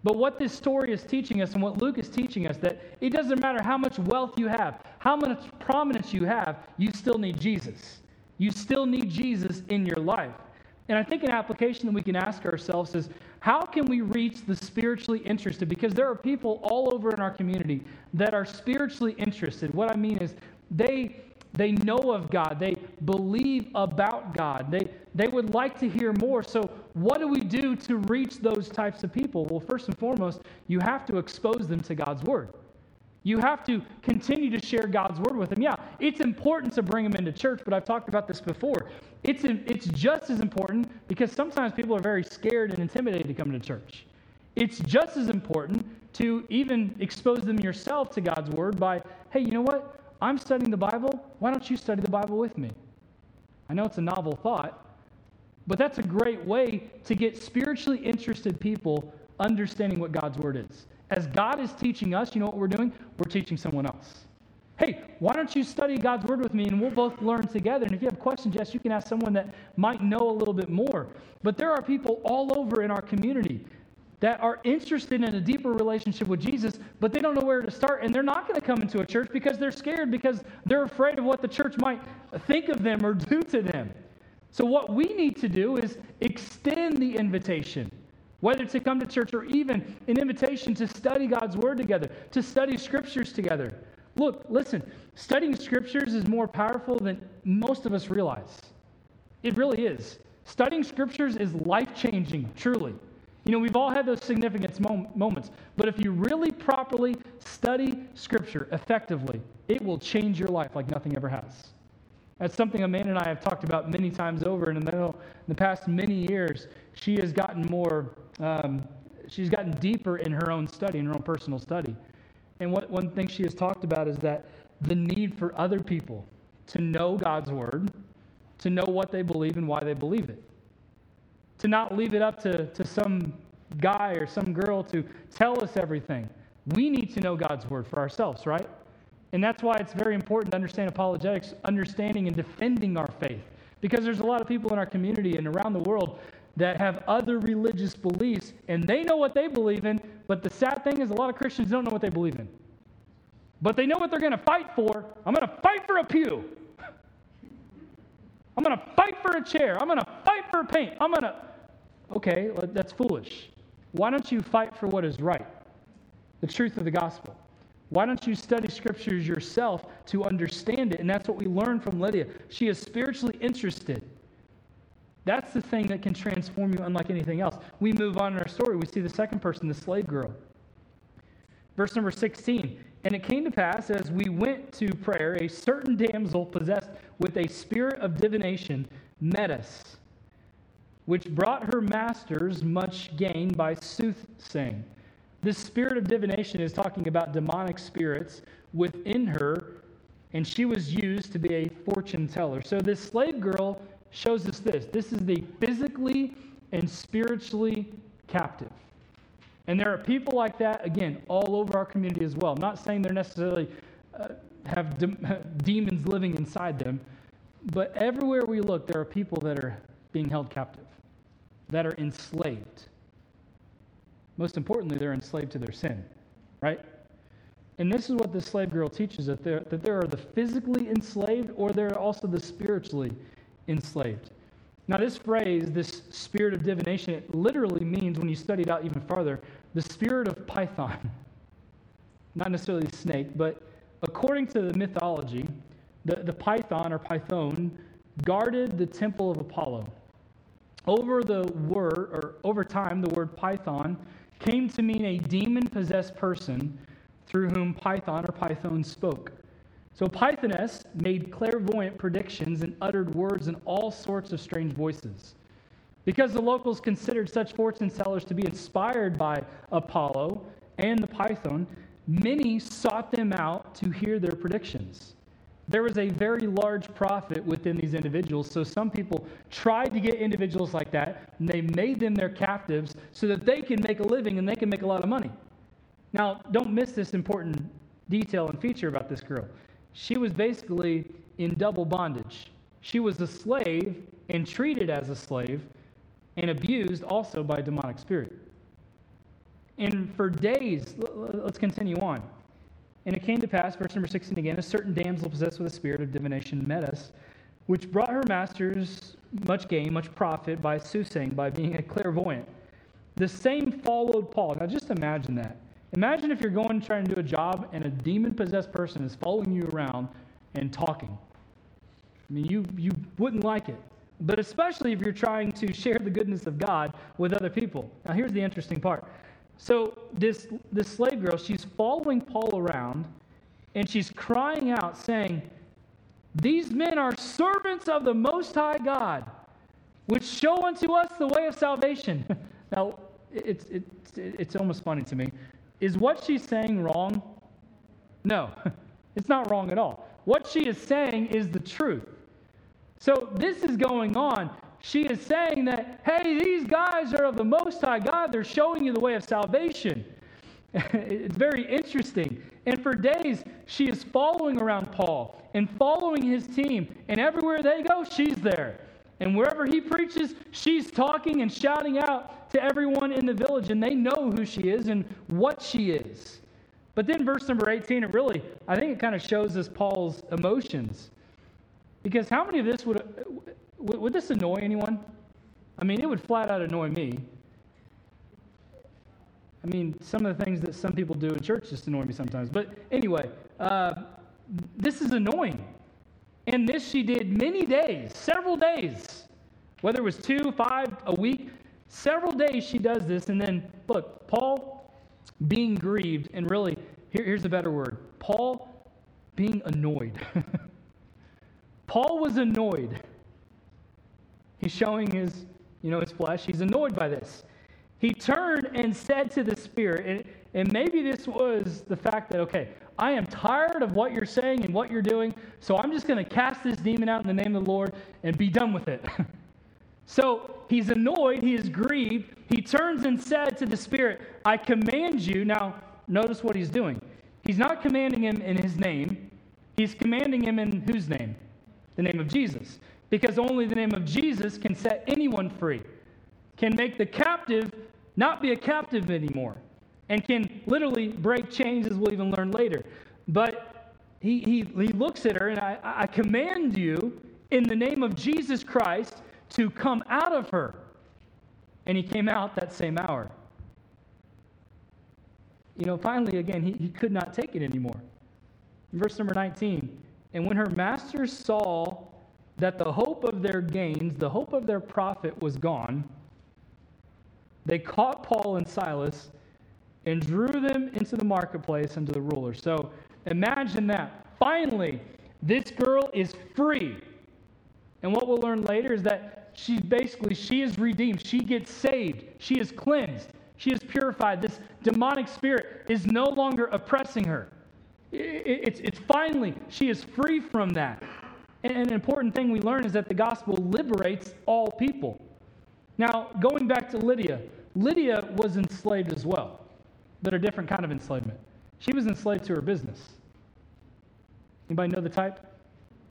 But what this story is teaching us and what Luke is teaching us that it doesn't matter how much wealth you have, how much prominence you have, you still need Jesus. You still need Jesus in your life. And I think an application that we can ask ourselves is how can we reach the spiritually interested? Because there are people all over in our community that are spiritually interested. What I mean is they they know of God, they believe about God, they, they would like to hear more. So, what do we do to reach those types of people? Well, first and foremost, you have to expose them to God's Word. You have to continue to share God's word with them. Yeah, it's important to bring them into church, but I've talked about this before. It's, it's just as important because sometimes people are very scared and intimidated to come to church. It's just as important to even expose them yourself to God's word by, hey, you know what? I'm studying the Bible. Why don't you study the Bible with me? I know it's a novel thought, but that's a great way to get spiritually interested people understanding what God's Word is. As God is teaching us, you know what we're doing? We're teaching someone else. Hey, why don't you study God's Word with me and we'll both learn together? And if you have questions, yes, you can ask someone that might know a little bit more. But there are people all over in our community that are interested in a deeper relationship with Jesus, but they don't know where to start. And they're not going to come into a church because they're scared, because they're afraid of what the church might think of them or do to them. So, what we need to do is extend the invitation, whether to come to church or even an invitation to study God's Word together, to study Scriptures together. Look, listen, studying Scriptures is more powerful than most of us realize. It really is. Studying Scriptures is life changing, truly. You know, we've all had those significant moments, but if you really properly study Scripture effectively, it will change your life like nothing ever has. That's something Amanda and I have talked about many times over, and I know in the past many years, she has gotten more, um, she's gotten deeper in her own study, in her own personal study. And what, one thing she has talked about is that the need for other people to know God's Word, to know what they believe and why they believe it to not leave it up to, to some guy or some girl to tell us everything. We need to know God's word for ourselves, right? And that's why it's very important to understand apologetics, understanding and defending our faith. Because there's a lot of people in our community and around the world that have other religious beliefs and they know what they believe in, but the sad thing is a lot of Christians don't know what they believe in. But they know what they're going to fight for. I'm going to fight for a pew. I'm going to fight for a chair. I'm going to fight for a paint. I'm going to Okay, that's foolish. Why don't you fight for what is right? The truth of the gospel. Why don't you study scriptures yourself to understand it? And that's what we learned from Lydia. She is spiritually interested. That's the thing that can transform you unlike anything else. We move on in our story. We see the second person, the slave girl. Verse number 16. And it came to pass as we went to prayer, a certain damsel possessed with a spirit of divination met us which brought her masters much gain by soothsaying. This spirit of divination is talking about demonic spirits within her, and she was used to be a fortune teller. So this slave girl shows us this this is the physically and spiritually captive. And there are people like that, again, all over our community as well. I'm not saying they're necessarily uh, have de- demons living inside them, but everywhere we look, there are people that are being held captive that are enslaved. Most importantly, they're enslaved to their sin, right? And this is what the slave girl teaches that there, that there are the physically enslaved or there are also the spiritually enslaved. Now, this phrase, this spirit of divination, it literally means, when you study it out even farther, the spirit of Python. Not necessarily snake, but according to the mythology, the, the Python or Python guarded the temple of Apollo. Over the word, or over time, the word Python came to mean a demon possessed person through whom Python or Python spoke. So Pythoness made clairvoyant predictions and uttered words in all sorts of strange voices. Because the locals considered such fortune tellers to be inspired by Apollo and the Python, many sought them out to hear their predictions there was a very large profit within these individuals. So some people tried to get individuals like that, and they made them their captives so that they can make a living and they can make a lot of money. Now, don't miss this important detail and feature about this girl. She was basically in double bondage. She was a slave and treated as a slave and abused also by a demonic spirit. And for days, let's continue on. And it came to pass, verse number 16 again, a certain damsel possessed with a spirit of divination met us, which brought her masters much gain, much profit by soothsaying, by being a clairvoyant. The same followed Paul. Now just imagine that. Imagine if you're going to do a job and a demon possessed person is following you around and talking. I mean, you, you wouldn't like it. But especially if you're trying to share the goodness of God with other people. Now, here's the interesting part. So, this, this slave girl, she's following Paul around and she's crying out, saying, These men are servants of the Most High God, which show unto us the way of salvation. now, it's, it's, it's almost funny to me. Is what she's saying wrong? No, it's not wrong at all. What she is saying is the truth. So this is going on. She is saying that, hey, these guys are of the Most High God. They're showing you the way of salvation. it's very interesting. And for days, she is following around Paul and following his team. And everywhere they go, she's there. And wherever he preaches, she's talking and shouting out to everyone in the village, and they know who she is and what she is. But then, verse number 18, it really, I think it kind of shows us Paul's emotions. Because how many of this would, would, this annoy anyone? I mean, it would flat out annoy me. I mean, some of the things that some people do in church just annoy me sometimes. But anyway, uh, this is annoying. And this she did many days, several days, whether it was two, five, a week, several days she does this. And then, look, Paul being grieved, and really, here, here's a better word Paul being annoyed. Paul was annoyed. He's showing his, you know, his flesh. He's annoyed by this. He turned and said to the Spirit, and, and maybe this was the fact that, okay, I am tired of what you're saying and what you're doing, so I'm just going to cast this demon out in the name of the Lord and be done with it. so he's annoyed, he is grieved. He turns and said to the Spirit, I command you. Now, notice what he's doing. He's not commanding him in his name, he's commanding him in whose name? The name of Jesus. Because only the name of Jesus can set anyone free, can make the captive not be a captive anymore and can literally break chains, as we'll even learn later. But he, he, he looks at her, and I, I command you in the name of Jesus Christ to come out of her. And he came out that same hour. You know, finally, again, he, he could not take it anymore. Verse number 19 And when her master saw that the hope of their gains, the hope of their profit was gone, they caught Paul and Silas and drew them into the marketplace unto the ruler. So imagine that. Finally, this girl is free. And what we'll learn later is that she's basically, she is redeemed. She gets saved. She is cleansed. She is purified. This demonic spirit is no longer oppressing her. It's, it's finally, she is free from that. And an important thing we learn is that the gospel liberates all people. Now, going back to Lydia, Lydia was enslaved as well but a different kind of enslavement. She was enslaved to her business. Anybody know the type?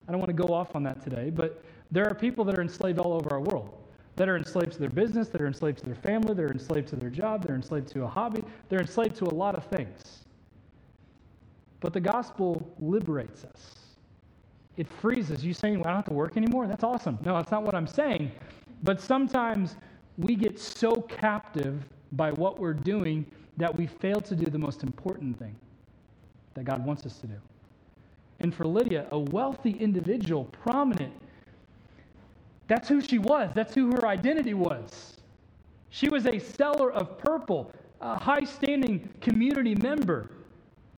I don't want to go off on that today, but there are people that are enslaved all over our world that are enslaved to their business, that are enslaved to their family, they're enslaved to their job, they're enslaved to a hobby, they're enslaved to a lot of things. But the gospel liberates us. It freezes. You saying, well, I don't have to work anymore? That's awesome. No, that's not what I'm saying. But sometimes we get so captive by what we're doing that we fail to do the most important thing that God wants us to do. And for Lydia, a wealthy individual, prominent, that's who she was. That's who her identity was. She was a seller of purple, a high standing community member.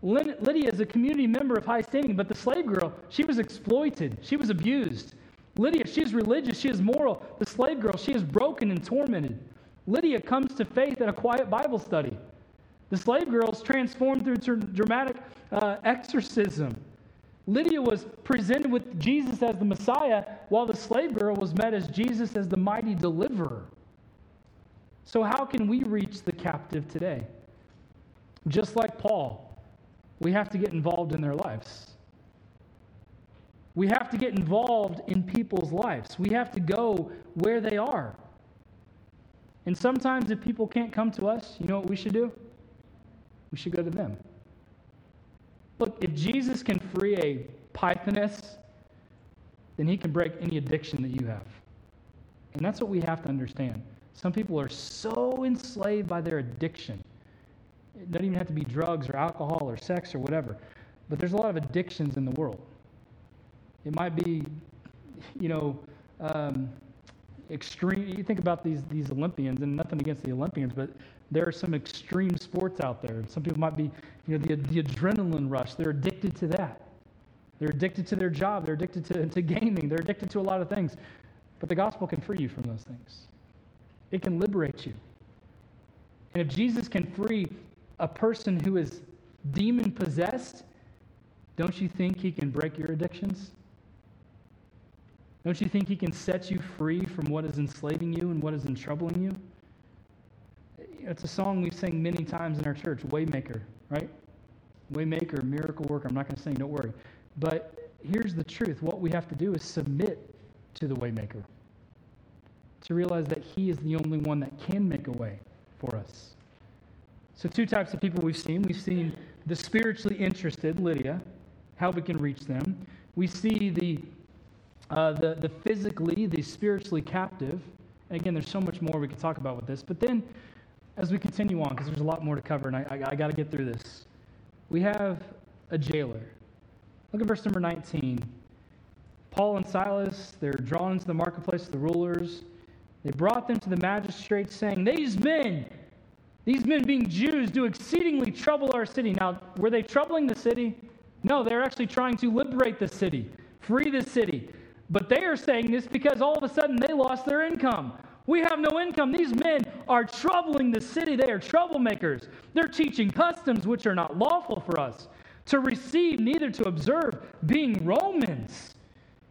Lydia is a community member of high standing, but the slave girl, she was exploited, she was abused. Lydia, she is religious, she is moral. The slave girl, she is broken and tormented. Lydia comes to faith in a quiet Bible study. The slave girl is transformed through dramatic uh, exorcism. Lydia was presented with Jesus as the Messiah, while the slave girl was met as Jesus as the mighty deliverer. So, how can we reach the captive today? Just like Paul, we have to get involved in their lives. We have to get involved in people's lives. We have to go where they are. And sometimes, if people can't come to us, you know what we should do? we should go to them. Look, if Jesus can free a pythoness, then he can break any addiction that you have. And that's what we have to understand. Some people are so enslaved by their addiction. It doesn't even have to be drugs or alcohol or sex or whatever. But there's a lot of addictions in the world. It might be, you know, um, extreme. You think about these, these Olympians, and nothing against the Olympians, but there are some extreme sports out there. Some people might be, you know, the, the adrenaline rush. They're addicted to that. They're addicted to their job. They're addicted to, to gaming. They're addicted to a lot of things. But the gospel can free you from those things, it can liberate you. And if Jesus can free a person who is demon possessed, don't you think he can break your addictions? Don't you think he can set you free from what is enslaving you and what is troubling you? It's a song we sing many times in our church, Waymaker, right? Waymaker, miracle worker. I'm not going to sing, don't worry. But here's the truth what we have to do is submit to the waymaker. To realize that he is the only one that can make a way for us. So, two types of people we've seen. We've seen the spiritually interested, Lydia, how we can reach them. We see the, uh, the, the physically, the spiritually captive. And again, there's so much more we could talk about with this. But then, as we continue on, because there's a lot more to cover, and I, I, I got to get through this, we have a jailer. Look at verse number 19. Paul and Silas, they're drawn into the marketplace of the rulers. They brought them to the magistrates, saying, These men, these men being Jews, do exceedingly trouble our city. Now, were they troubling the city? No, they're actually trying to liberate the city, free the city. But they are saying this because all of a sudden they lost their income. We have no income. These men are troubling the city. They are troublemakers. They're teaching customs which are not lawful for us to receive, neither to observe, being Romans.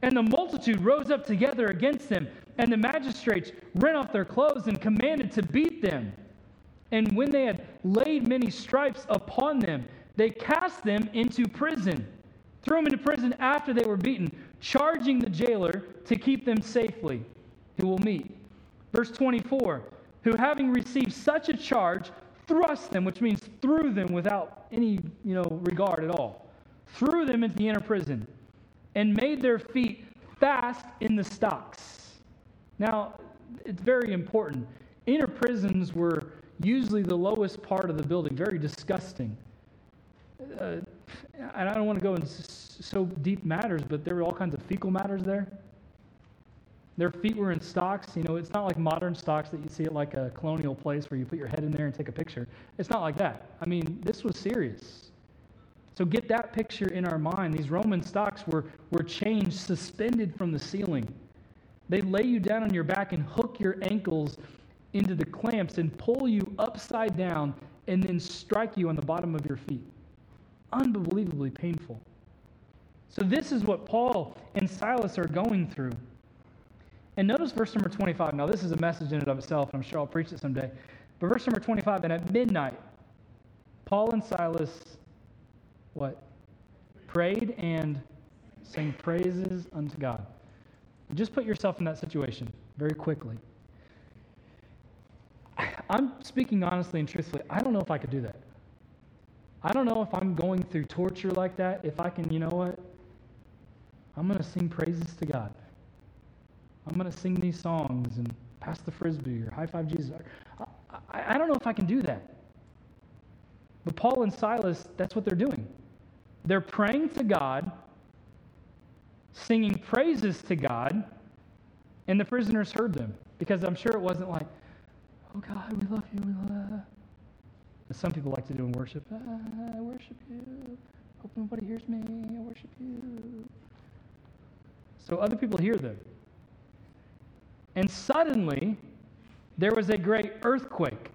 And the multitude rose up together against them, and the magistrates rent off their clothes and commanded to beat them. And when they had laid many stripes upon them, they cast them into prison, threw them into prison after they were beaten, charging the jailer to keep them safely, who will meet. Verse 24 Who having received such a charge, thrust them, which means threw them without any you know, regard at all, threw them into the inner prison, and made their feet fast in the stocks. Now, it's very important. Inner prisons were usually the lowest part of the building, very disgusting. Uh, and I don't want to go into so deep matters, but there were all kinds of fecal matters there. Their feet were in stocks. You know, it's not like modern stocks that you see at like a colonial place where you put your head in there and take a picture. It's not like that. I mean, this was serious. So get that picture in our mind. These Roman stocks were, were chains suspended from the ceiling. They lay you down on your back and hook your ankles into the clamps and pull you upside down and then strike you on the bottom of your feet. Unbelievably painful. So, this is what Paul and Silas are going through. And notice verse number 25. Now, this is a message in and of itself, and I'm sure I'll preach it someday. But verse number 25, and at midnight, Paul and Silas, what? Prayed and sang praises unto God. Just put yourself in that situation very quickly. I'm speaking honestly and truthfully. I don't know if I could do that. I don't know if I'm going through torture like that, if I can, you know what? I'm going to sing praises to God. I'm going to sing these songs and pass the frisbee or high five Jesus. I, I, I don't know if I can do that. But Paul and Silas, that's what they're doing. They're praying to God, singing praises to God, and the prisoners heard them because I'm sure it wasn't like, oh God, we love you, we love. As some people like to do in worship. Ah, I worship you. Hope nobody hears me. I worship you. So other people hear them. And suddenly, there was a great earthquake.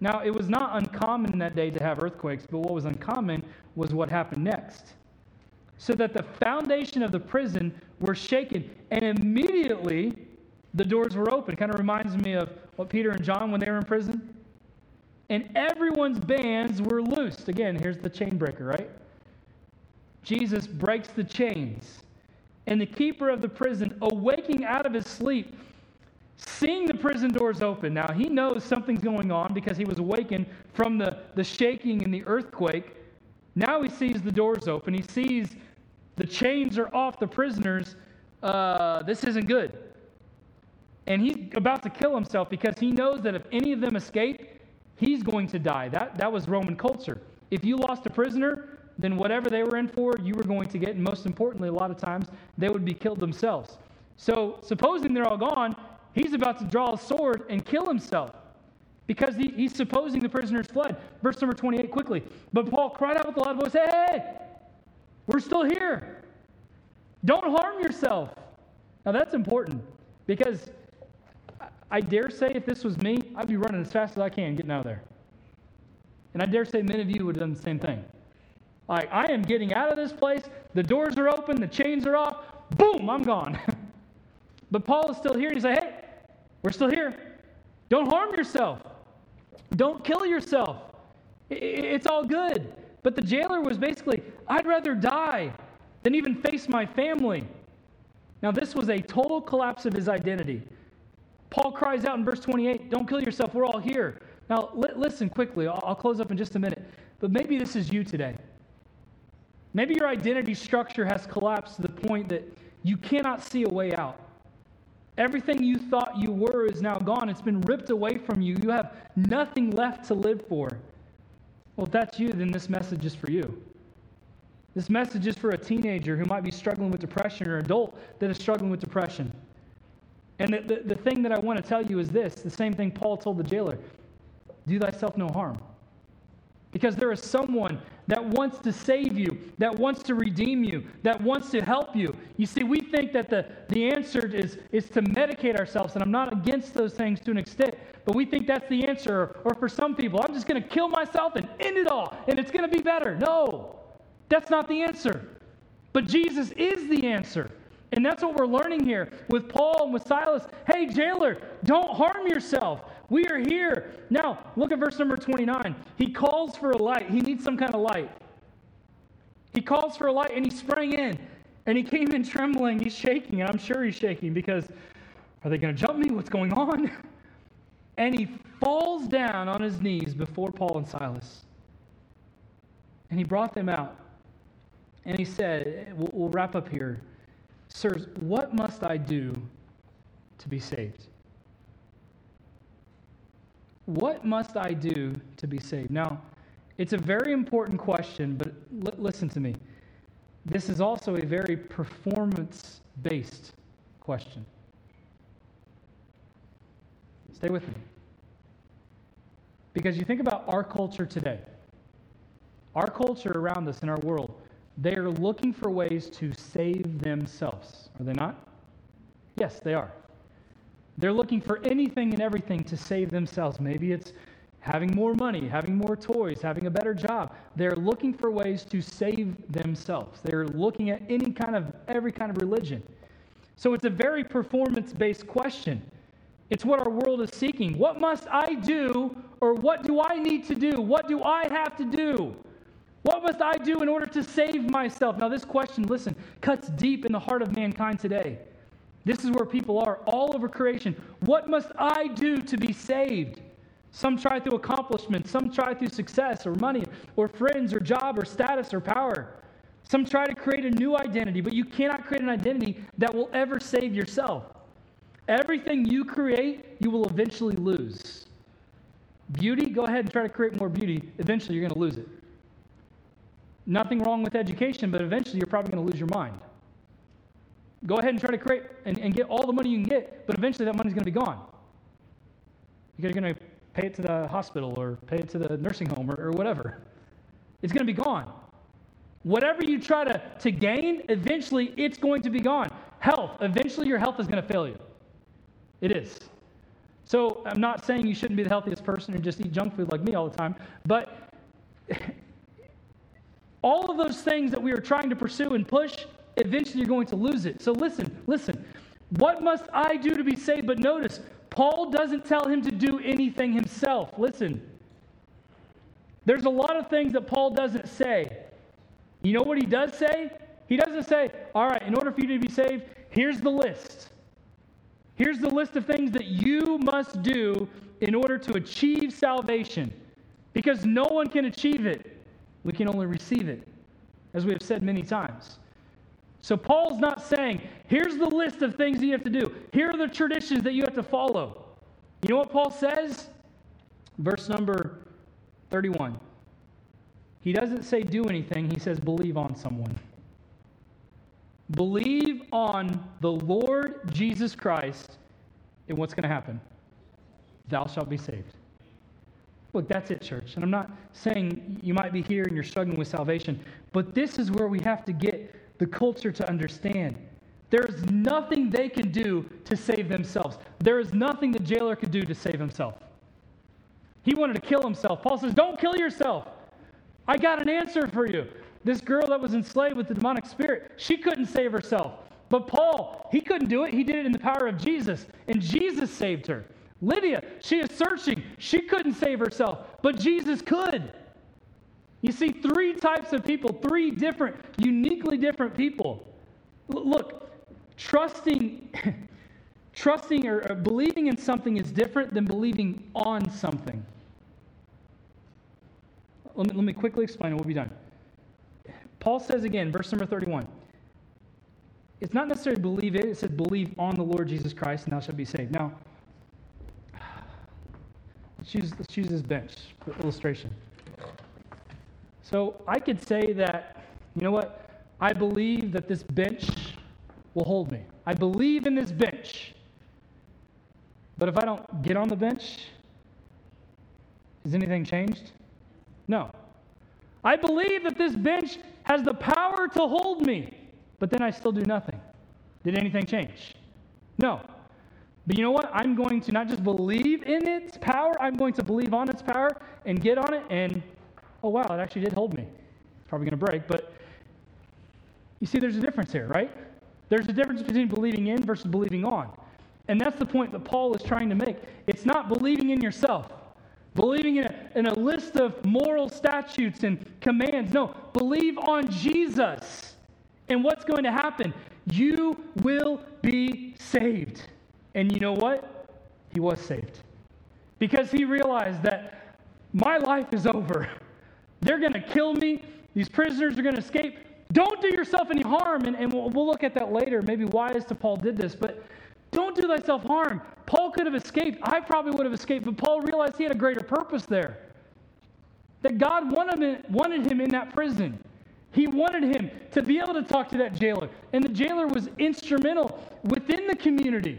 Now, it was not uncommon in that day to have earthquakes, but what was uncommon was what happened next. So that the foundation of the prison were shaken, and immediately the doors were open. Kind of reminds me of what Peter and John when they were in prison. And everyone's bands were loosed. Again, here's the chain breaker, right? Jesus breaks the chains. And the keeper of the prison, awaking out of his sleep, seeing the prison doors open. Now, he knows something's going on because he was awakened from the, the shaking and the earthquake. Now he sees the doors open. He sees the chains are off the prisoners. Uh, this isn't good. And he's about to kill himself because he knows that if any of them escape, he's going to die. That, that was Roman culture. If you lost a prisoner, then whatever they were in for, you were going to get. And most importantly, a lot of times, they would be killed themselves. So, supposing they're all gone, he's about to draw a sword and kill himself because he, he's supposing the prisoners fled. Verse number 28, quickly. But Paul cried out with a loud voice, Hey, hey, we're still here. Don't harm yourself. Now, that's important because I dare say if this was me, I'd be running as fast as I can getting out of there. And I dare say many of you would have done the same thing. Like, I am getting out of this place. The doors are open. The chains are off. Boom, I'm gone. but Paul is still here. He's like, hey, we're still here. Don't harm yourself. Don't kill yourself. It's all good. But the jailer was basically, I'd rather die than even face my family. Now, this was a total collapse of his identity. Paul cries out in verse 28, Don't kill yourself. We're all here. Now, li- listen quickly. I'll, I'll close up in just a minute. But maybe this is you today. Maybe your identity structure has collapsed to the point that you cannot see a way out. Everything you thought you were is now gone. It's been ripped away from you. You have nothing left to live for. Well, if that's you, then this message is for you. This message is for a teenager who might be struggling with depression or an adult that is struggling with depression. And the, the, the thing that I want to tell you is this the same thing Paul told the jailer do thyself no harm. Because there is someone that wants to save you, that wants to redeem you, that wants to help you. You see, we think that the, the answer is, is to medicate ourselves, and I'm not against those things to an extent, but we think that's the answer. Or for some people, I'm just going to kill myself and end it all, and it's going to be better. No, that's not the answer. But Jesus is the answer. And that's what we're learning here with Paul and with Silas. Hey, jailer, don't harm yourself. We are here. Now, look at verse number 29. He calls for a light. He needs some kind of light. He calls for a light and he sprang in and he came in trembling. He's shaking, and I'm sure he's shaking because are they going to jump me? What's going on? And he falls down on his knees before Paul and Silas. And he brought them out. And he said, We'll, we'll wrap up here. Sirs, what must I do to be saved? What must I do to be saved? Now, it's a very important question, but l- listen to me. This is also a very performance based question. Stay with me. Because you think about our culture today, our culture around us in our world, they are looking for ways to save themselves. Are they not? Yes, they are. They're looking for anything and everything to save themselves. Maybe it's having more money, having more toys, having a better job. They're looking for ways to save themselves. They're looking at any kind of every kind of religion. So it's a very performance based question. It's what our world is seeking. What must I do, or what do I need to do? What do I have to do? What must I do in order to save myself? Now, this question, listen, cuts deep in the heart of mankind today. This is where people are all over creation. What must I do to be saved? Some try through accomplishment, some try through success or money or friends or job or status or power. Some try to create a new identity, but you cannot create an identity that will ever save yourself. Everything you create, you will eventually lose. Beauty, go ahead and try to create more beauty. Eventually, you're going to lose it. Nothing wrong with education, but eventually, you're probably going to lose your mind. Go ahead and try to create and, and get all the money you can get, but eventually that money's going to be gone. You're going to pay it to the hospital or pay it to the nursing home or, or whatever. It's going to be gone. Whatever you try to, to gain, eventually it's going to be gone. Health, eventually your health is going to fail you. It is. So I'm not saying you shouldn't be the healthiest person and just eat junk food like me all the time, but all of those things that we are trying to pursue and push, eventually you're going to lose it. So listen, listen. What must I do to be saved? But notice, Paul doesn't tell him to do anything himself. Listen. There's a lot of things that Paul doesn't say. You know what he does say? He doesn't say, all right, in order for you to be saved, here's the list. Here's the list of things that you must do in order to achieve salvation. Because no one can achieve it, we can only receive it, as we have said many times. So Paul's not saying, here's the list of things that you have to do, here are the traditions that you have to follow. You know what Paul says? Verse number 31. He doesn't say do anything, he says believe on someone. Believe on the Lord Jesus Christ, and what's going to happen? Thou shalt be saved. Look, that's it, church. And I'm not saying you might be here and you're struggling with salvation, but this is where we have to get the culture to understand. There is nothing they can do to save themselves. There is nothing the jailer could do to save himself. He wanted to kill himself. Paul says, Don't kill yourself. I got an answer for you. This girl that was enslaved with the demonic spirit, she couldn't save herself. But Paul, he couldn't do it. He did it in the power of Jesus, and Jesus saved her. Lydia, she is searching. She couldn't save herself, but Jesus could. You see, three types of people, three different, uniquely different people. Look, trusting, trusting or, or believing in something is different than believing on something. Let me, let me quickly explain and we'll be done. Paul says again, verse number 31. It's not necessarily believe it, it says believe on the Lord Jesus Christ and thou shalt be saved. Now, let's use, let's use this bench for illustration. So I could say that, you know what? I believe that this bench will hold me. I believe in this bench. But if I don't get on the bench, has anything changed? No. I believe that this bench has the power to hold me, but then I still do nothing. Did anything change? No. But you know what? I'm going to not just believe in its power, I'm going to believe on its power and get on it, and oh, wow, it actually did hold me. It's probably going to break, but you see, there's a difference here, right? There's a difference between believing in versus believing on. And that's the point that Paul is trying to make. It's not believing in yourself, believing in a, in a list of moral statutes and commands. No, believe on Jesus. And what's going to happen? You will be saved. And you know what? He was saved. Because he realized that my life is over. They're going to kill me. These prisoners are going to escape. Don't do yourself any harm. And, and we'll, we'll look at that later. Maybe why as to Paul did this. But don't do thyself harm. Paul could have escaped. I probably would have escaped. But Paul realized he had a greater purpose there. That God wanted him, wanted him in that prison. He wanted him to be able to talk to that jailer. And the jailer was instrumental within the community.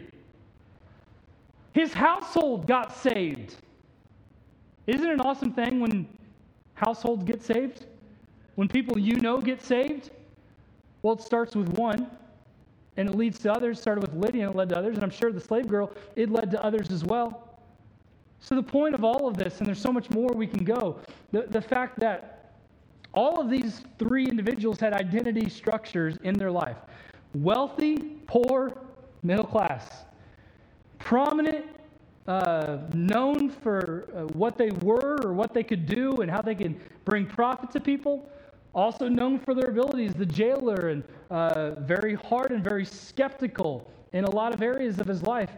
His household got saved. Isn't it an awesome thing when households get saved? When people you know get saved? Well, it starts with one and it leads to others. Started with Lydia and it led to others. And I'm sure the slave girl, it led to others as well. So, the point of all of this, and there's so much more we can go, the, the fact that all of these three individuals had identity structures in their life wealthy, poor, middle class, prominent, uh, known for uh, what they were or what they could do and how they could bring profit to people. Also known for their abilities, the jailer, and uh, very hard and very skeptical in a lot of areas of his life.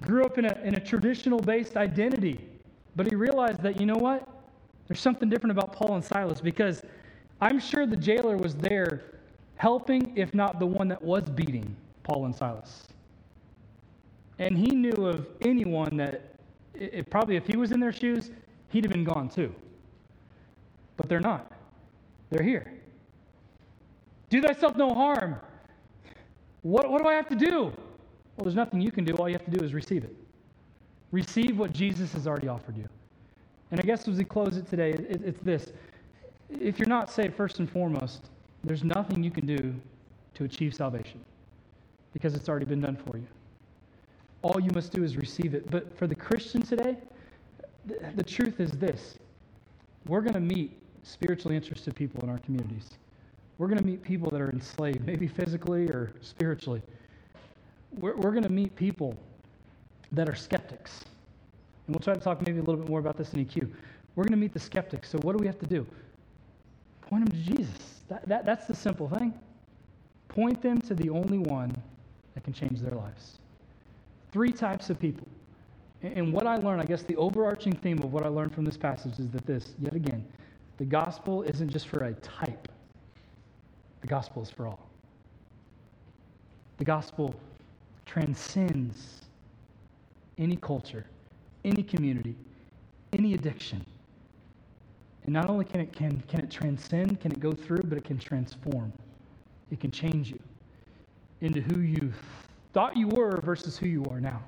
Grew up in a, in a traditional based identity, but he realized that, you know what? There's something different about Paul and Silas because I'm sure the jailer was there helping, if not the one that was beating Paul and Silas. And he knew of anyone that, it, probably if he was in their shoes, he'd have been gone too. But they're not. They're here. Do thyself no harm. What, what do I have to do? Well, there's nothing you can do. All you have to do is receive it. Receive what Jesus has already offered you. And I guess as we close it today, it, it's this. If you're not saved, first and foremost, there's nothing you can do to achieve salvation because it's already been done for you. All you must do is receive it. But for the Christian today, the, truth is this we're going to meet spiritually interested people in our communities. We're going to meet people that are enslaved, maybe physically or spiritually. We're, we're going to meet people that are skeptics. And we'll try to talk maybe a little bit more about this in EQ. We're going to meet the skeptics. So, what do we have to do? Point them to Jesus. That, that, that's the simple thing. Point them to the only one that can change their lives. Three types of people. And- what I learned, I guess the overarching theme of what I learned from this passage is that this, yet again, the gospel isn't just for a type, the gospel is for all. The gospel transcends any culture, any community, any addiction. And not only can it, can, can it transcend, can it go through, but it can transform. It can change you into who you thought you were versus who you are now.